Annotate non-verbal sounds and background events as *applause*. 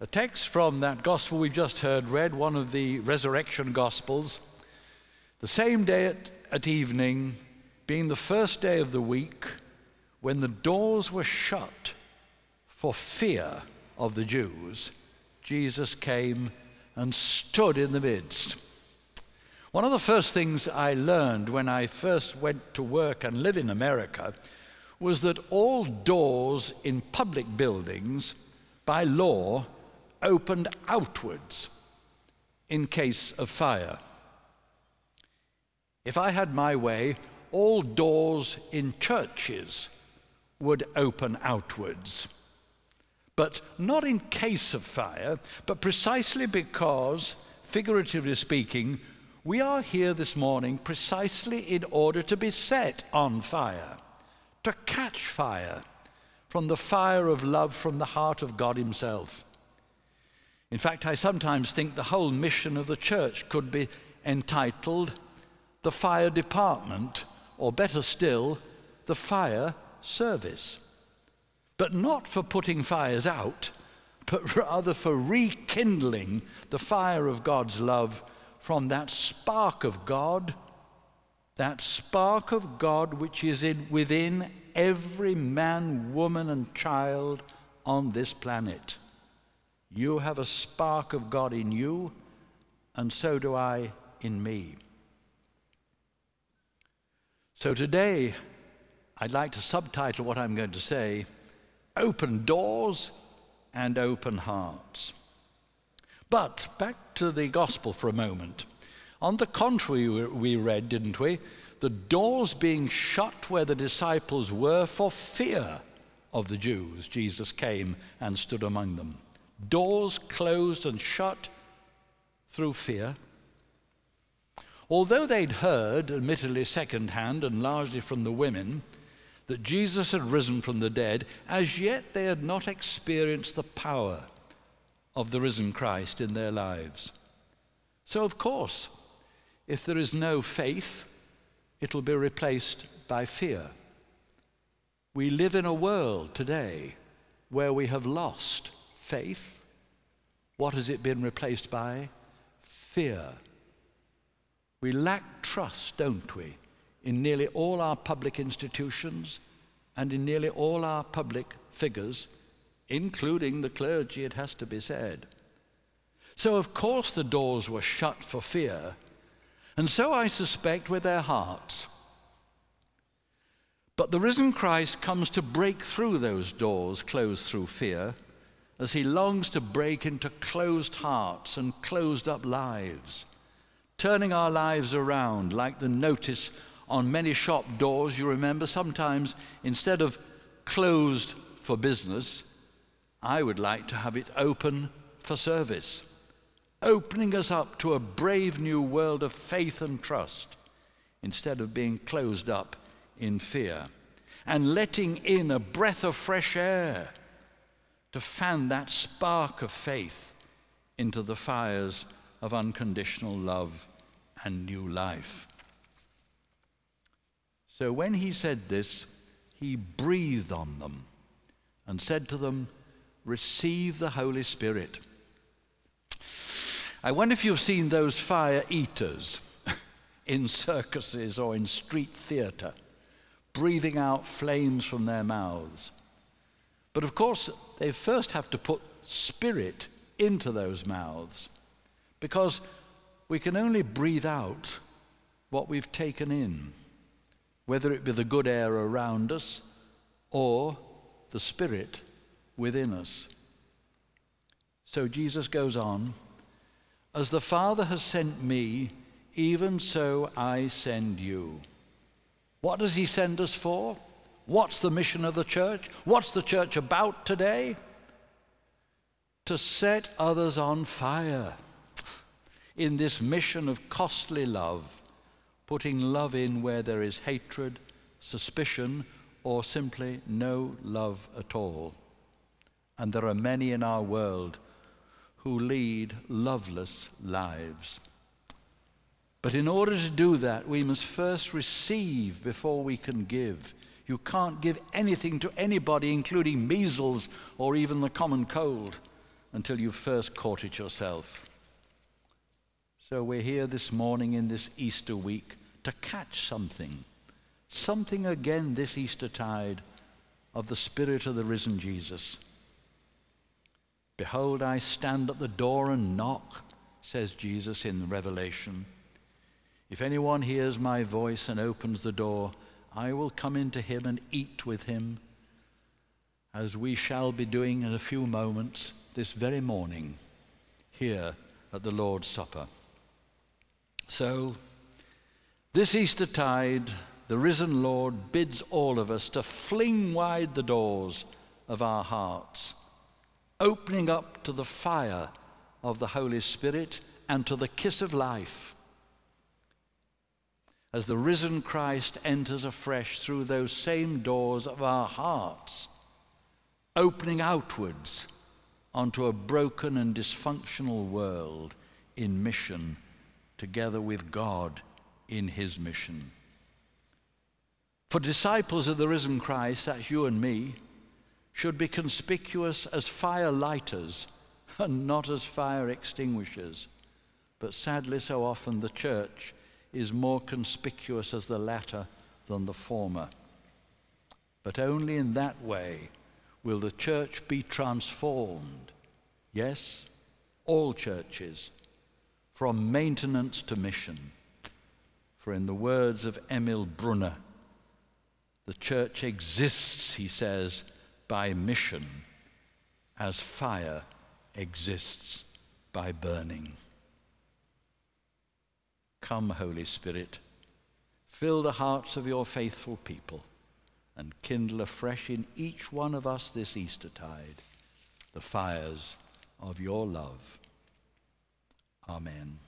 A text from that gospel we've just heard read, one of the resurrection gospels. The same day at, at evening, being the first day of the week, when the doors were shut for fear of the Jews, Jesus came and stood in the midst. One of the first things I learned when I first went to work and live in America was that all doors in public buildings, by law, opened outwards in case of fire. If I had my way, all doors in churches would open outwards. But not in case of fire, but precisely because, figuratively speaking, we are here this morning precisely in order to be set on fire, to catch fire from the fire of love from the heart of God Himself. In fact, I sometimes think the whole mission of the church could be entitled The Fire Department, or better still, The Fire Service. But not for putting fires out, but *laughs* rather for rekindling the fire of God's love from that spark of God, that spark of God which is in, within every man, woman, and child on this planet. You have a spark of God in you, and so do I in me. So today, I'd like to subtitle what I'm going to say Open Doors and Open Hearts. But back to the gospel for a moment. On the contrary, we read, didn't we? The doors being shut where the disciples were for fear of the Jews, Jesus came and stood among them doors closed and shut through fear. Although they'd heard, admittedly secondhand and largely from the women, that Jesus had risen from the dead, as yet they had not experienced the power of the risen Christ in their lives. So, of course, if there is no faith, it'll be replaced by fear. We live in a world today where we have lost faith. What has it been replaced by? Fear. We lack trust, don't we, in nearly all our public institutions and in nearly all our public figures, including the clergy, it has to be said. So, of course, the doors were shut for fear, and so I suspect with their hearts. But the risen Christ comes to break through those doors closed through fear as he longs to break into closed hearts and closed up lives, turning our lives around like the notice on many shop doors. You remember, sometimes instead of closed for business, I would like to have it open for service, opening us up to a brave new world of faith and trust instead of being closed up in fear, and letting in a breath of fresh air to fan that spark of faith into the fires of unconditional love and new life. So when he said this, he breathed on them and said to them, Receive the Holy Spirit. I wonder if you've seen those fire eaters *laughs* in circuses or in street theatre, breathing out flames from their mouths. But of course, they first have to put spirit into those mouths because we can only breathe out what we've taken in, whether it be the good air around us or the spirit within us. So Jesus goes on, as the Father has sent me, even so I send you. What does he send us for? What's the mission of the church? What's the church about today? To set others on fire in this mission of costly love, putting love in where there is hatred, suspicion, or simply no love at all. And there are many in our world who lead loveless lives. But in order to do that, we must first receive before we can give. You can't give anything to anybody, including measles or even the common cold, until you've first caught it yourself. So we're here this morning in this Easter week to catch something, something again this Easter tide of the Spirit of the risen Jesus. Behold, I stand at the door and knock, says Jesus in Revelation. If anyone hears my voice and opens the door, I will come into him and eat with him, as we shall be doing in a few moments this very morning here at the Lord's Supper. So, this Easter tide, the risen Lord bids all of us to fling wide the doors of our hearts, opening up to the fire of the Holy Spirit and to the kiss of life as the risen Christ enters afresh through those same doors of our hearts, opening outwards onto a broken and dysfunctional world in mission together with God in his mission. For disciples of the risen Christ, that's you and me, should be conspicuous as fire lighters and not as fire extinguishers. But sadly, so often the church is more conspicuous as the latter than the former. But only in that way will the church be transformed. Yes, all churches, from maintenance to mission. For in the words of Emil Brunner, the church exists, he says, by mission, as fire exists by burning. Come, Holy Spirit, fill the hearts of your faithful people and kindle afresh in each one of us this Eastertide the fires of your love. Amen.